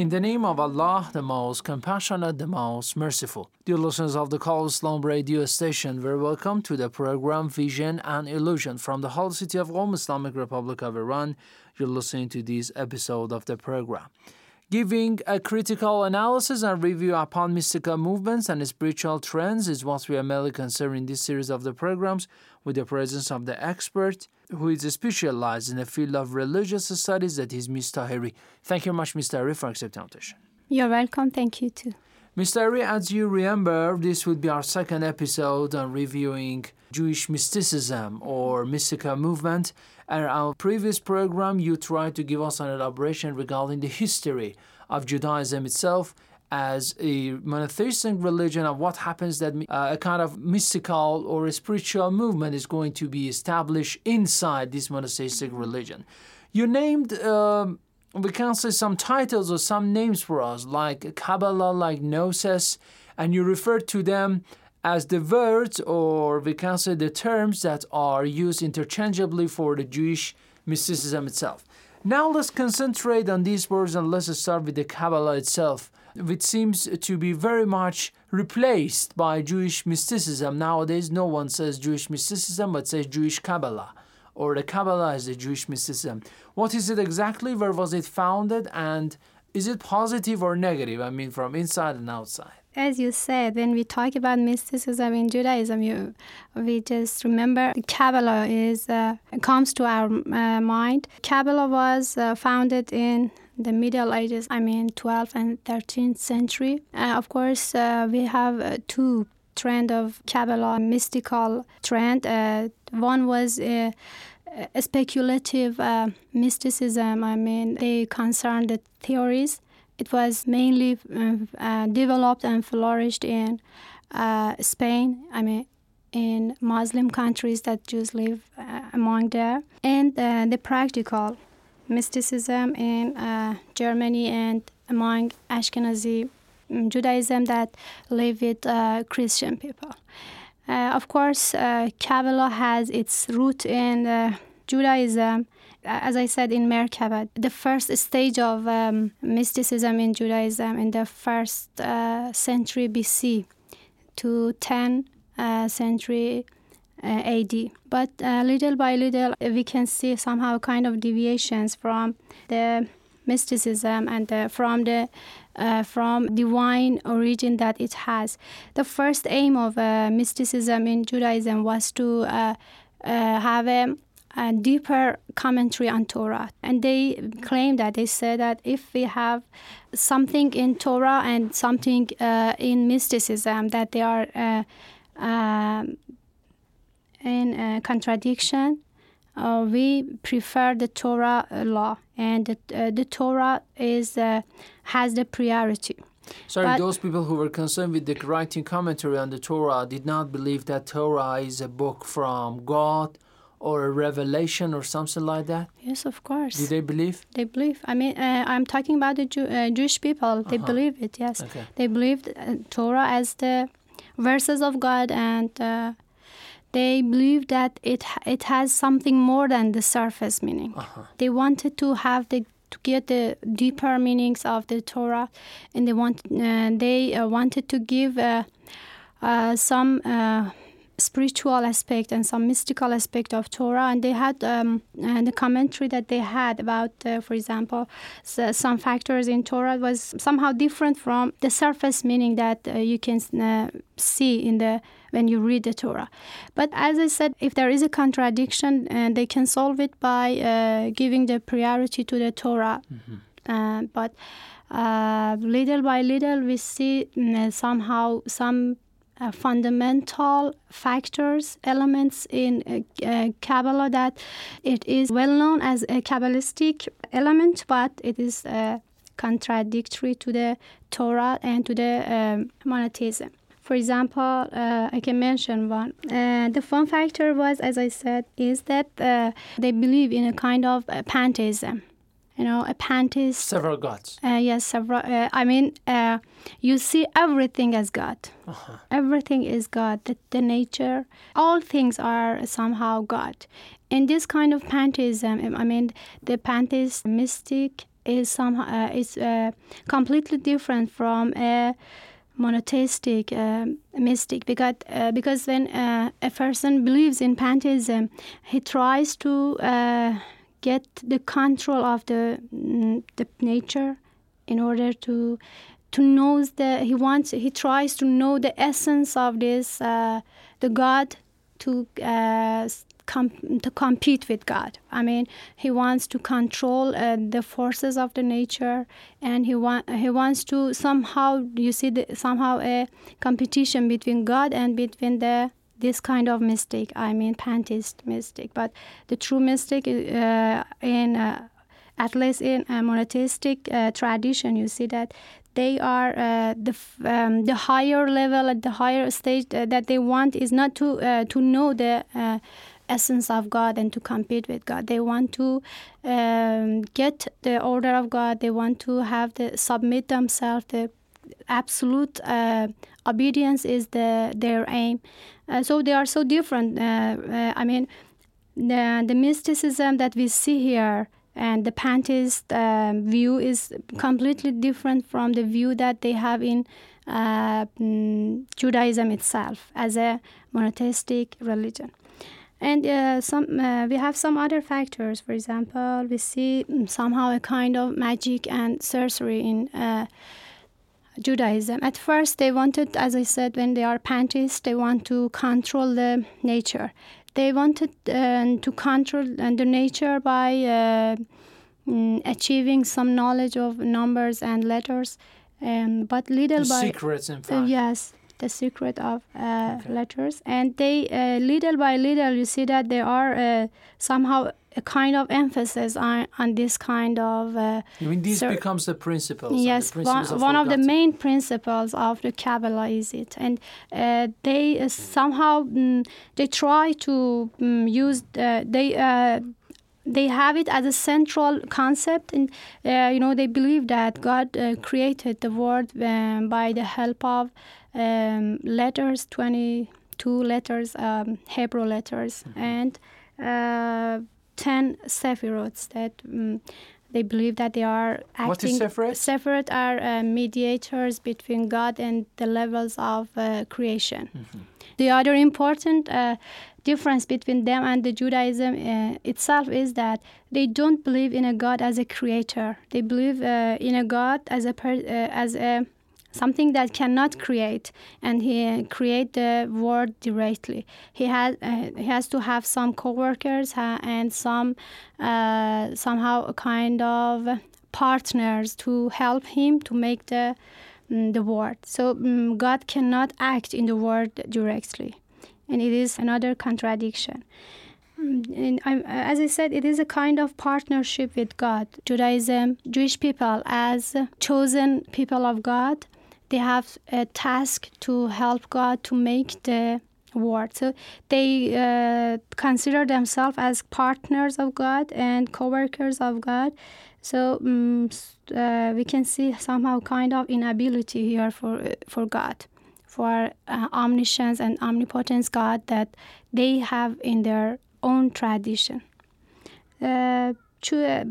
In the name of Allah, the most compassionate, the most merciful. Dear listeners of the Call Islam radio station, very welcome to the program Vision and Illusion from the whole city of Qom, Islamic Republic of Iran. You're listening to this episode of the program. Giving a critical analysis and review upon mystical movements and spiritual trends is what we are mainly concerned in this series of the programs with the presence of the expert who is specialized in the field of religious studies, that is Ms. Tahiri. Thank you very much, Ms. Tahiri, for accepting our invitation. You're welcome. Thank you too. Mr. Tahiri, as you remember, this would be our second episode on reviewing Jewish mysticism or mystical movement. And our previous program, you tried to give us an elaboration regarding the history of Judaism itself as a monotheistic religion of what happens that uh, a kind of mystical or a spiritual movement is going to be established inside this monotheistic religion. You named, um, we can say, some titles or some names for us, like Kabbalah, like Gnosis, and you referred to them as the words or we can say the terms that are used interchangeably for the Jewish mysticism itself. Now let's concentrate on these words and let's start with the Kabbalah itself, which seems to be very much replaced by Jewish mysticism. Nowadays, no one says Jewish mysticism but says Jewish Kabbalah, or the Kabbalah is the Jewish mysticism. What is it exactly? Where was it founded? And is it positive or negative? I mean, from inside and outside as you said, when we talk about mysticism in Judaism, you, we just remember Kabbalah is uh, comes to our uh, mind. Kabbalah was uh, founded in the Middle Ages, I mean 12th and 13th century. Uh, of course, uh, we have uh, two trend of Kabbalah, mystical trend. one was a speculative mysticism. I mean, they concerned the theories it was mainly uh, uh, developed and flourished in uh, Spain. I mean, in Muslim countries that Jews live uh, among there, and uh, the practical mysticism in uh, Germany and among Ashkenazi um, Judaism that live with Christian people. Of course, Kabbalah has its root in Judaism as I said in Merkabah, the first stage of um, mysticism in Judaism in the first uh, century BC to 10th uh, century uh, AD. But uh, little by little, we can see somehow kind of deviations from the mysticism and from the uh, from divine origin that it has. The first aim of uh, mysticism in Judaism was to uh, have a a deeper commentary on Torah. And they claim that they say that if we have something in Torah and something uh, in mysticism, that they are uh, uh, in contradiction. Uh, we prefer the Torah law, and the, uh, the Torah is uh, has the priority. Sorry, but those people who were concerned with the writing commentary on the Torah did not believe that Torah is a book from God or a revelation or something like that? Yes, of course. Do they believe? They believe. I mean, uh, I'm talking about the Jew, uh, Jewish people. They uh-huh. believe it. Yes, okay. they believe uh, Torah as the verses of God, and uh, they believe that it it has something more than the surface meaning. Uh-huh. They wanted to have the to get the deeper meanings of the Torah, and they want uh, they uh, wanted to give uh, uh, some spiritual aspect and some mystical aspect of Torah, and they had um, and the commentary that they had about, uh, for example, so some factors in Torah was somehow different from the surface meaning that uh, you can uh, see in the when you read the Torah. But as I said, if there is a contradiction, and they can solve it by uh, giving the priority to the Torah. Uh, but uh, little by little, we see mm, somehow some uh, fundamental factors, elements in uh, uh, Kabbalah that it is well known as a Kabbalistic element, but it is uh, contradictory to the Torah and to the um, monotheism. For example, uh, I can mention one. Uh, the fun factor was, as I said, is that uh, they believe in a kind of uh, pantheism. You know, a pantheist. Several gods. Uh, yes, several. Uh, I mean, uh, you see everything as God. Uh-huh. Everything is God. The, the nature, all things are somehow God. In this kind of pantheism, I mean, the pantheist mystic is somehow uh, is uh, completely different from a monotheistic uh, mystic because uh, because when uh, a person believes in pantheism, he tries to uh, get the control of the mm, the nature in order to to know the he wants he tries to know the essence of this uh, the God to uh, com- to compete with God. I mean, he wants to control uh, the forces of the nature, and he want he wants to somehow you see the, somehow a competition between God and between the this kind of mystic. I mean, pantheist mystic, but the true mystic uh, in uh, at least in a monotheistic uh, tradition, you see that they are uh, the um, the higher level at the higher stage uh, that they want is not to uh, to know the essence of God and to compete with God. They want to um, get the order of God. They want to have the submit themselves. The absolute uh, obedience is the their aim. Uh, so they are so different. Uh, uh, I mean, the the mysticism that we see here and the pantheist view is completely different from the view that they have in uh, mm, Judaism itself as a monotheistic religion. And uh, some uh, we have some other factors. For example, we see mm, somehow a kind of magic and sorcery in Judaism. At first, they wanted, as I said, when they are pantheists, they want to control the nature. They wanted uh, to control the nature by uh, mm, achieving some knowledge of numbers and letters. Um, but little The by secrets, in uh, yes, the secret of uh, letters, and they uh, little by little you see that they are uh, somehow a kind of emphasis on on this kind of. Uh, I mean, this so- becomes the principles. and the Yes, one, principles one of the main principles of the Kabbalah is it, and uh, they uh, somehow mm, they try to mm, use uh, they. Uh, they have it as a central concept, and uh, you know they believe that God uh, created the world um, by the help of um, letters, twenty-two letters, um, Hebrew letters, and uh, ten sephirots that um, they believe that they are acting. What is Sephirot? Sephirot are uh, mediators between God and the levels of uh, creation. The other important uh, difference between them and the Judaism uh, itself is that they don't believe in a God as a creator. They believe uh, in a God as a per- uh, as a something that cannot create, and he create the world directly. He has uh, he has to have some coworkers uh, and some uh, somehow a kind of partners to help him to make the mm, the world. So mm, God cannot act in the world directly, and it is another contradiction. Mm, as I said, it is a kind of partnership with God. Judaism, Jewish people, as chosen people of God, they have a task to help God to make the world. So they uh, consider themselves as partners of God and co-workers of God. So um, uh, we can see somehow kind of inability here for for God, for uh, omniscience and omnipotence God that they have in their own tradition. Uh, to, uh,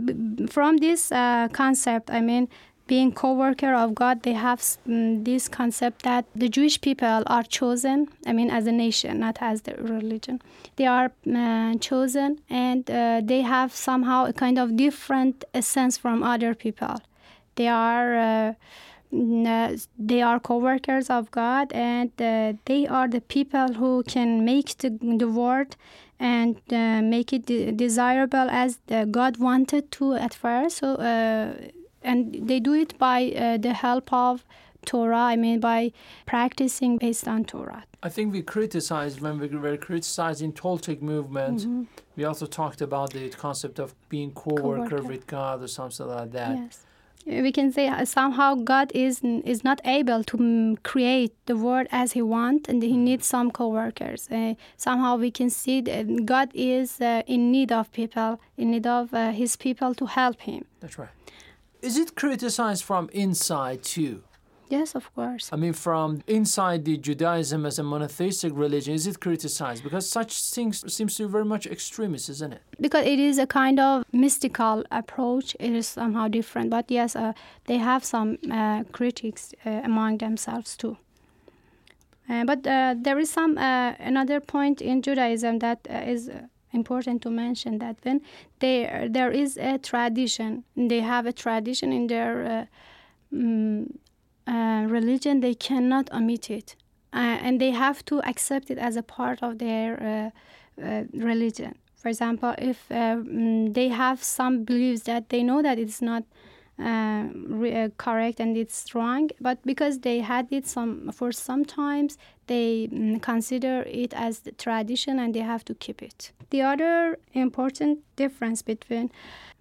from this uh, concept, I mean, being co-worker of God, they have mm, this concept that the Jewish people are chosen. I mean, as a nation, not as the religion. They are uh, chosen, and uh, they have somehow a kind of different essence from other people. They are. Uh, they are co-workers of God, and uh, they are the people who can make the, the world and uh, make it de- desirable as God wanted to at first. So, uh, and they do it by uh, the help of Torah. I mean, by practicing based on Torah. I think we criticized when we were criticizing Toltec movement. Mm-hmm. We also talked about the concept of being co-worker, co-worker. with God or something like that. Yes we can say uh, somehow God is is not able to mm, create the world as He wants, and He mm-hmm. needs some co-workers. Uh, somehow we can see that God is uh, in need of people, in need of uh, His people to help Him. That's right. Is it criticized from inside too? Yes, of course. I mean, from inside the Judaism as a monotheistic religion, is it criticized? Because such things seems to be very much extremist, isn't it? Because it is a kind of mystical approach. It is somehow different. But yes, uh, they have some uh, critics uh, among themselves too. Uh, but uh, there is some uh, another point in Judaism that is important to mention that then there there is a tradition. They have a tradition in their um, uh, religion, they cannot omit it. Uh, and they have to accept it as a part of their uh, uh religion. For example, if uh, mm, they have some beliefs that they know that it's not re- correct and it's wrong, but because they had it some for some times, they mm, consider it as the tradition and they have to keep it. The other important difference between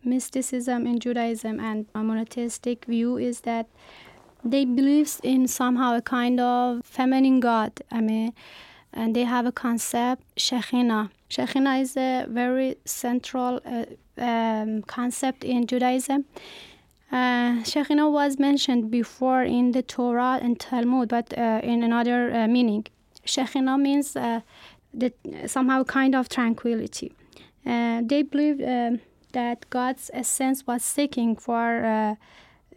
mysticism in Judaism and a monotheistic view is that they believe in somehow a kind of feminine god. I mean, and they have a concept, Shekhinah. Shekhinah is a very central uh, um, concept in Judaism. Uh, Shekhinah was mentioned before in the Torah and Talmud, but uh, in another uh, meaning. Shekhinah means uh, that somehow kind of tranquility. Uh, they believed um, that God's essence was seeking for uh,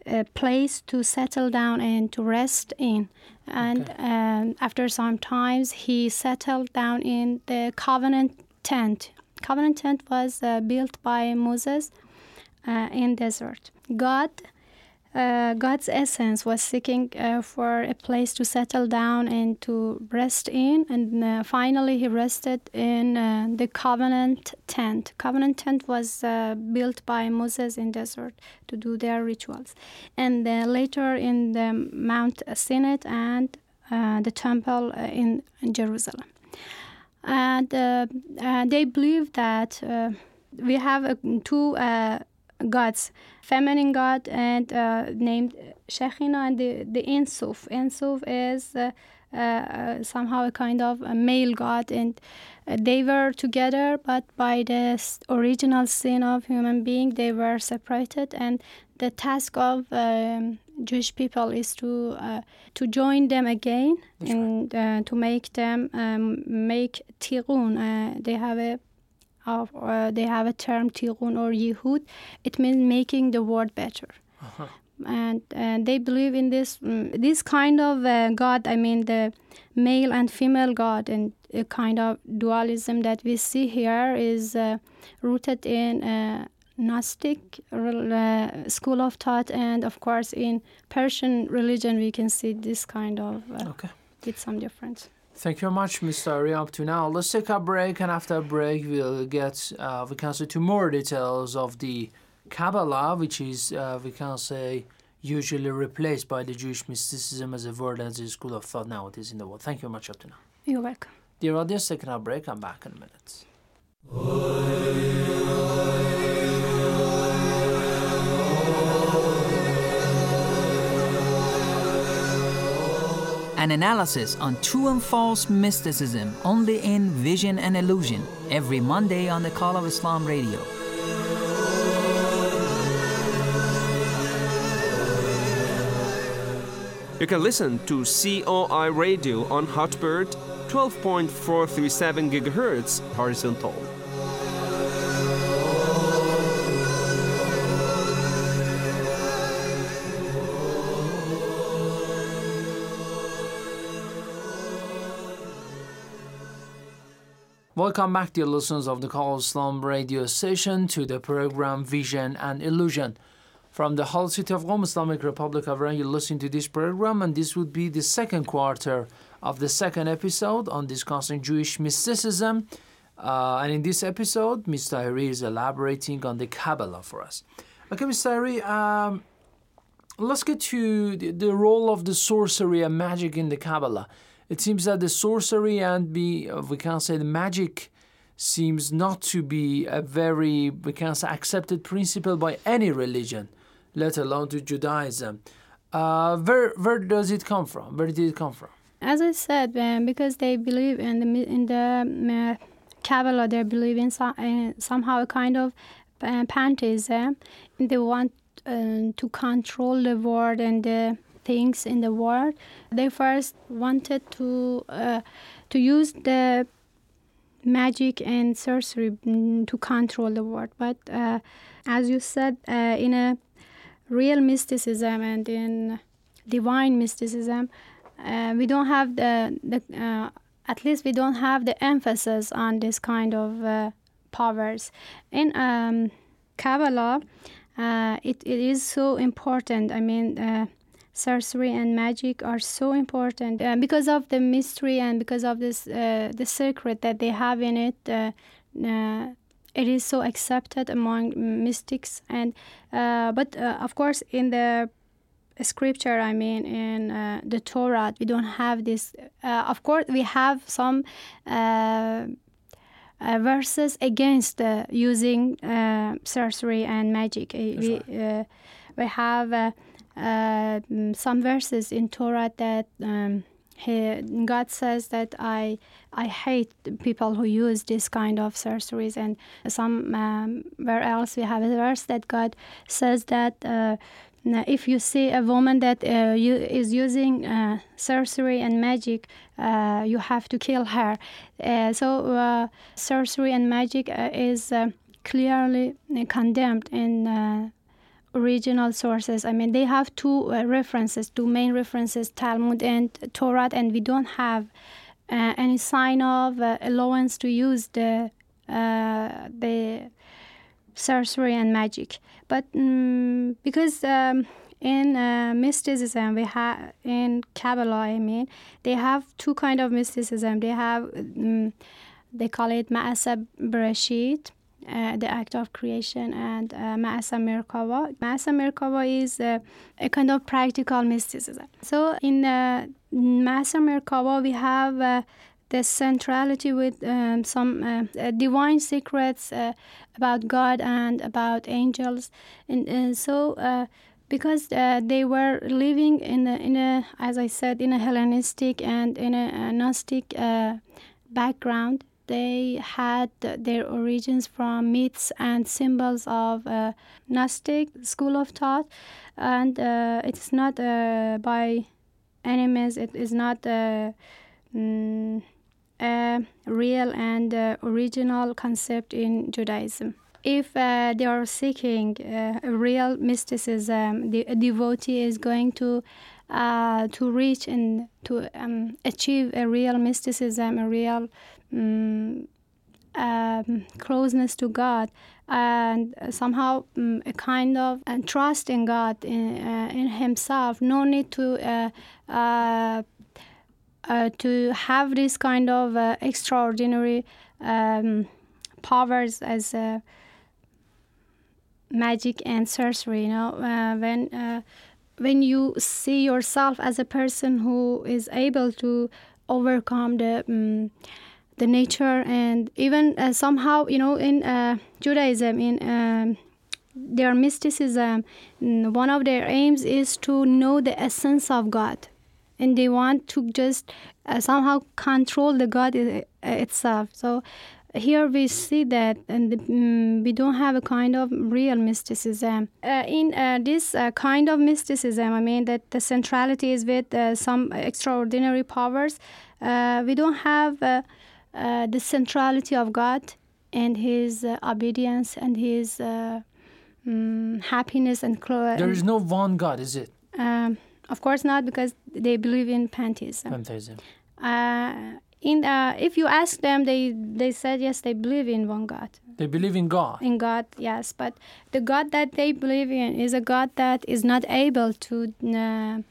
a place to settle down and to rest in. And okay. um, after some times, he settled down in the covenant tent. Covenant tent was uh, built by Moses uh, in desert. God uh, God's essence was seeking uh, for a place to settle down and to rest in, and uh, finally he rested in uh, the covenant tent. Covenant tent was uh, built by Moses in desert to do their rituals, and later in the Mount Sinai and uh, the temple in, in, Jerusalem. And they believe that we have two gods, feminine god and uh, named Shekhinah and the, the Ein Sof. Insuf is uh, uh, somehow a kind of a male god and uh, they were together but by the original sin of human being they were separated and the task of um, Jewish people is to uh, to join them again That's and right. Uh, to make them um, make tikkun. they have a of, uh, they have a term tikkun or yehud. It means making the world better. Uh-huh. And, and they believe in this um, this kind of uh, God. I mean the male and female God, and a kind of dualism that we see here is uh, rooted in uh, Gnostic uh, school of thought, and of course in Persian religion we can see this kind of uh, okay. with some difference. Thank you very much, Mr. Ari. Up to now, let's take a break, and after a break, we'll get uh, we can say to more details of the Kabbalah, which is uh, we can say usually replaced by the Jewish mysticism as a word as a school of thought nowadays in the world. Thank you very much, up to now. You're welcome. Dear audience, taking a break. I'm back in a minute. An analysis on true and false mysticism only in Vision and Illusion every Monday on the Call of Islam radio. You can listen to COI radio on Hotbird 12.437 GHz horizontal. Welcome back, dear listeners of the Call Islam radio station, to the program Vision and Illusion. From the whole city of Qom, Islamic Republic of Iran, you're listening to this program, and this would be the second quarter of the second episode on discussing Jewish mysticism. Uh, and in this episode, Ms. Tahiri is elaborating on the Kabbalah for us. Okay, Ms. Tahiri, um, let's get to the, the, role of the sorcery and magic in the Kabbalah. It seems that the sorcery and the, uh, we can say the magic seems not to be a very, we can say, accepted principle by any religion let alone to Judaism. Uh, where where does it come from? Where did it come from? As I said, um, because they believe in the in the uh, Kabbalah, they believe in, some, somehow a kind of uh, pantheism. They want uh, to control the world and the things in the world. They first wanted to uh, to use the magic and sorcery mm, to control the world. But uh, as you said, in a real mysticism and in divine mysticism, uh, we don't have the, the uh, at least we don't have the emphasis on this kind of uh, powers. In um, Kabbalah, uh, it, it is so important. I mean, uh, sorcery and magic are so important uh, because of the mystery and because of this the secret that they have in it it is so accepted among mystics and uh, but uh, of course in the scripture i mean in uh, the torah we don't have this uh, of course we have some uh, uh, verses against using sorcery and magic we, right. we have some verses in torah that um, he, God says that I I hate people who use this kind of sorceries, and somewhere um, else we have a verse that God says that. Uh, if you see a woman that uh, you, is using uh, sorcery and magic, uh, you have to kill her. Uh, so, uh, sorcery and magic is clearly condemned in original sources. I mean, they have two uh, references, two main references, Talmud and Torah, and we don't have uh, any sign of uh, allowance to use the uh, the sorcery and magic. But um, because um, in uh, mysticism, we have in Kabbalah, I mean, they have two kind of mysticism. They have um, they call it Ma'aseh Bereshit uh, the act of creation and uh, Ma'aseh Merkava. Ma'aseh Merkava is uh, a kind of practical mysticism. So in uh, Ma'aseh Merkava, we have uh, the centrality with um, some uh, uh, divine secrets about God and about angels. And so because uh, they were living in a, in a, as I said, in a Hellenistic and in a, a Gnostic uh, background they had their origins from myths and symbols of uh, Gnostic school of thought, and uh, it's not uh, by any means it is not uh, mm, a real and uh, original concept in Judaism. If uh, they are seeking a real mysticism, the devotee is going to to reach and to um, achieve a real mysticism, a real um, um, closeness to God and somehow um, a kind of uh, trust in God in, uh, in Himself. No need to uh, uh, uh to have this kind of uh, extraordinary um, powers as magic and sorcery. You know, when when you see yourself as a person who is able to overcome the um, the nature and even uh, somehow you know in uh, Judaism in um, their mysticism one of their aims is to know the essence of God. And they want to just uh, somehow control the God itself. So here we see that and um, we don't have a kind of real mysticism uh, in uh, this uh, kind of mysticism i mean that the centrality is with uh, some extraordinary powers we don't have uh, the centrality of God and His uh, obedience and His um, happiness and clo- there is no one God, is it? Um, of course not, because they believe in pantheism. Pantheism. Uh, in uh, if you ask them, they they said yes, they believe in one God. They believe in God. In God, yes, but the God that they believe in is a God that is not able to uh,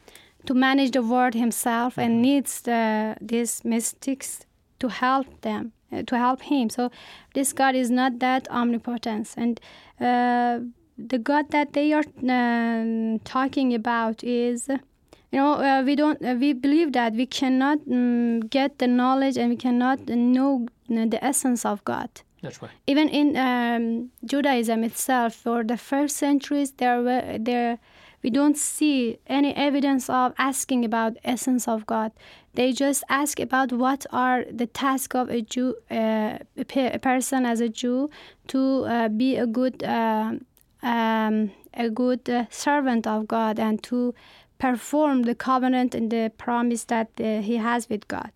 to manage the world himself and needs the, these mystics to help them uh, to help him. So this God is not that omnipotent, and uh, the God that they are um talking about is you know uh, we don't uh, we believe that we cannot um, get the knowledge and we cannot know the essence of god That's right. even in um, judaism itself for the first centuries there were there we don't see any evidence of asking about essence of god they just ask about what are the task of a jew uh, a, pe- a person as a jew to uh, be a good uh, um, a good uh, servant of god and to perform the covenant and the promise that uh, he has with God.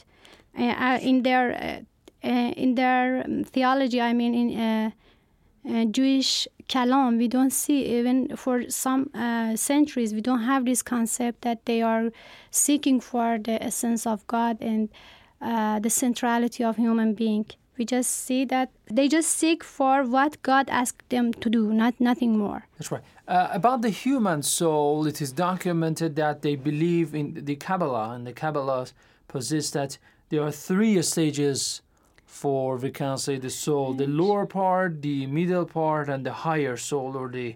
Uh, uh, in their in their um, theology, I mean in uh, Jewish kalam, we don't see even for some uh, centuries we don't have this concept that they are seeking for the essence of God and uh, the centrality of human being. We just see that they just seek for what God asked them to do, not nothing more. That's right. Uh, about the human soul, it is documented that they believe in the Kabbalah, and the Kabbalah possess that there are three stages for, we can say, the soul the lower part, the middle part, and the higher soul, or the,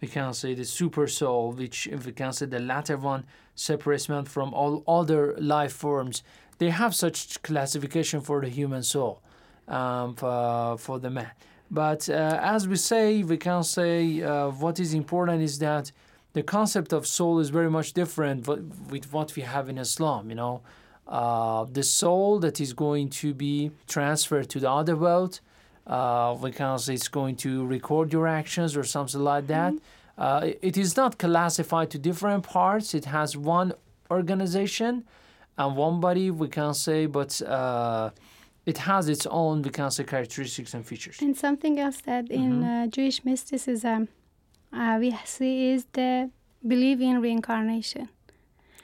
we can say, the super soul, which, if we can say, the latter one separates man from all other life forms. They have such classification for the human soul, um, for, for the man. But uh, as we say, we can say uh, what is important is that the concept of soul is very much different with what we have in Islam. You know, uh, the soul that is going to be transferred to the other world. Uh, we can say it's going to record your actions or something like that. Uh, it is not classified to different parts. It has one organization and one body. We can say, but uh, it has its own, we can say, characteristics and features. And something else that in uh, Jewish mysticism uh, we see is the belief in reincarnation.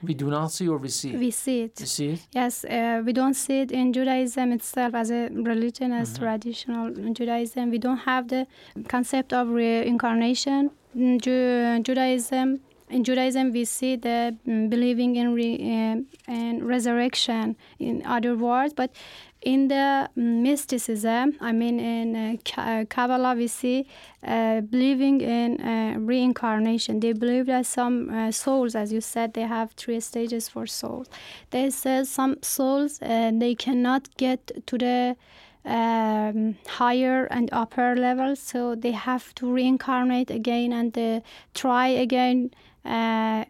We do not see or we see. We see it. You see it? Yes, uh, we don't see it in Judaism itself as a religion, as traditional Judaism. We don't have the concept of reincarnation. In Ju- Judaism, in Judaism, we see the mm, believing in re- in resurrection. In other words, but in the mysticism, I mean in uh, Kabbalah, we see uh, believing in uh, reincarnation. They believe that some souls, as you said, they have three stages for souls. They say some souls they cannot get to the um, higher and upper levels, so they have to reincarnate again and try again. Uh,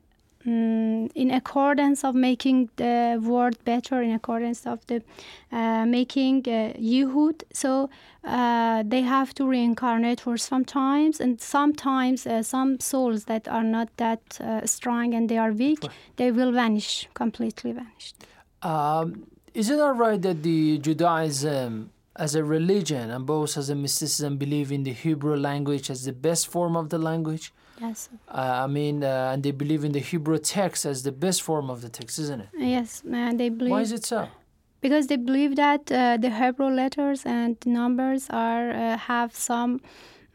mm, in accordance of making the world better, in accordance of the uh, making uh, Yehud. So uh, they have to reincarnate for some times, and sometimes uh, some souls that are not that uh, strong and they are weak, they will vanish, completely vanished. Um, is it all right that the Judaism as a religion and both as a mysticism believe in the Hebrew language as the best form of the language? Yes. Uh, I mean, uh, and they believe in the Hebrew text as the best form of the text, isn't it? Yes, and they believe. Why is it so? Because they believe that uh, the Hebrew letters and numbers are uh, have some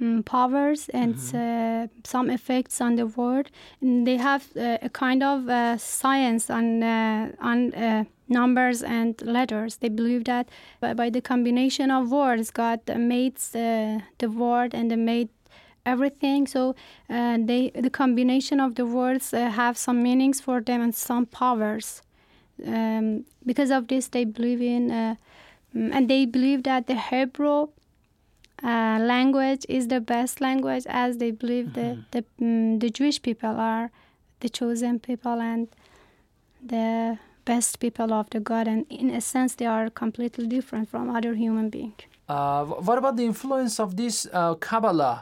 um, powers and uh, some effects on the world. And they have uh, a kind of science on on numbers and letters. They believe that by, by the combination of words, God made the the word and made everything. So uh, they the combination of the words uh, have some meanings for them and some powers. Um, because of this, they believe in, uh, mm, and they believe that the Hebrew uh, language is the best language, as they believe the the, mm, the Jewish people are the chosen people and the best people of the God, and in a sense, they are completely different from other human beings. Uh, what about the influence of this uh, Kabbalah,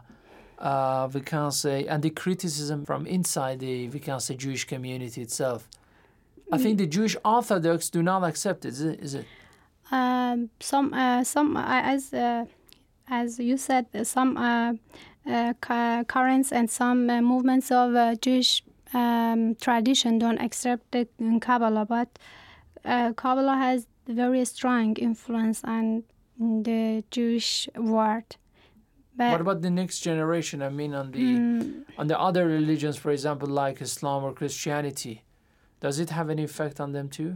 uh, we can say, and the criticism from inside the, we can say, Jewish community itself? I think the Jewish Orthodox do not accept it, is it? Is it? Um, some uh, some as uh, as you said, some uh, uh, currents and some uh, movements of uh, Jewish um, tradition don't accept the Kabbalah, but uh, Kabbalah has very strong influence on the Jewish world. But what about the next generation? I mean, on the Mm. on the other religions, for example, like Islam or Christianity, does it have any effect on them too?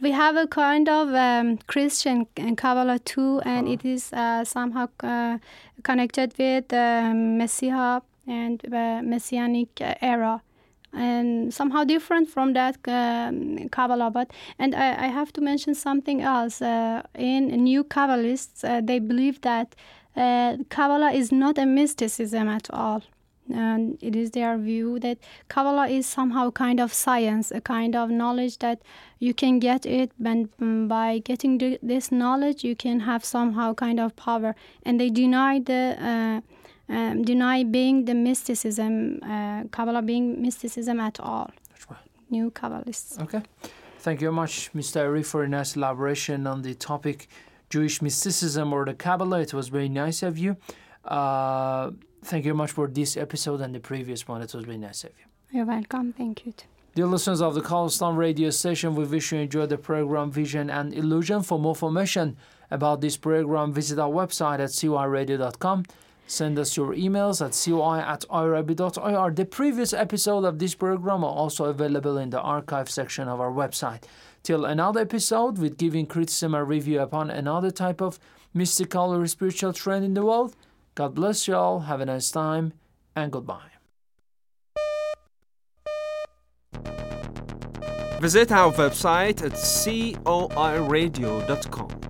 we have a kind of um, Christian Kabbalah too, and it is uh, somehow uh, connected with the Messiah and the Messianic uh, era. And somehow different from that um, Kabbalah, but and I, I have to mention something else. Uh, in New Kabbalists, uh, they believe that uh, Kabbalah is not a mysticism at all and it is their view that Kabbalah is somehow kind of science, a kind of knowledge that you can get it, and by getting this knowledge, you can have somehow kind of power. And they deny the uh, um, deny being the mysticism, uh, Kabbalah being mysticism at all. New Kabbalists. Okay. Thank you very much, Mr. Ari, for a nice elaboration on the topic Jewish mysticism or the Kabbalah. It was very nice of you. Uh, thank you very much for this episode and the previous one. It was very nice of you. You're welcome. Thank you. Dear listeners of the Islam radio station, we wish you enjoy the program Vision and Illusion. For more information about this program, visit our website at coiradio.com. Send us your emails at coi at irabi.ir. The previous episode of this program are also available in the archive section of our website. Till another episode with giving criticism and review upon another type of mystical or spiritual trend in the world. God bless you all. Have a nice time and goodbye. Visit our website at coiradio.com.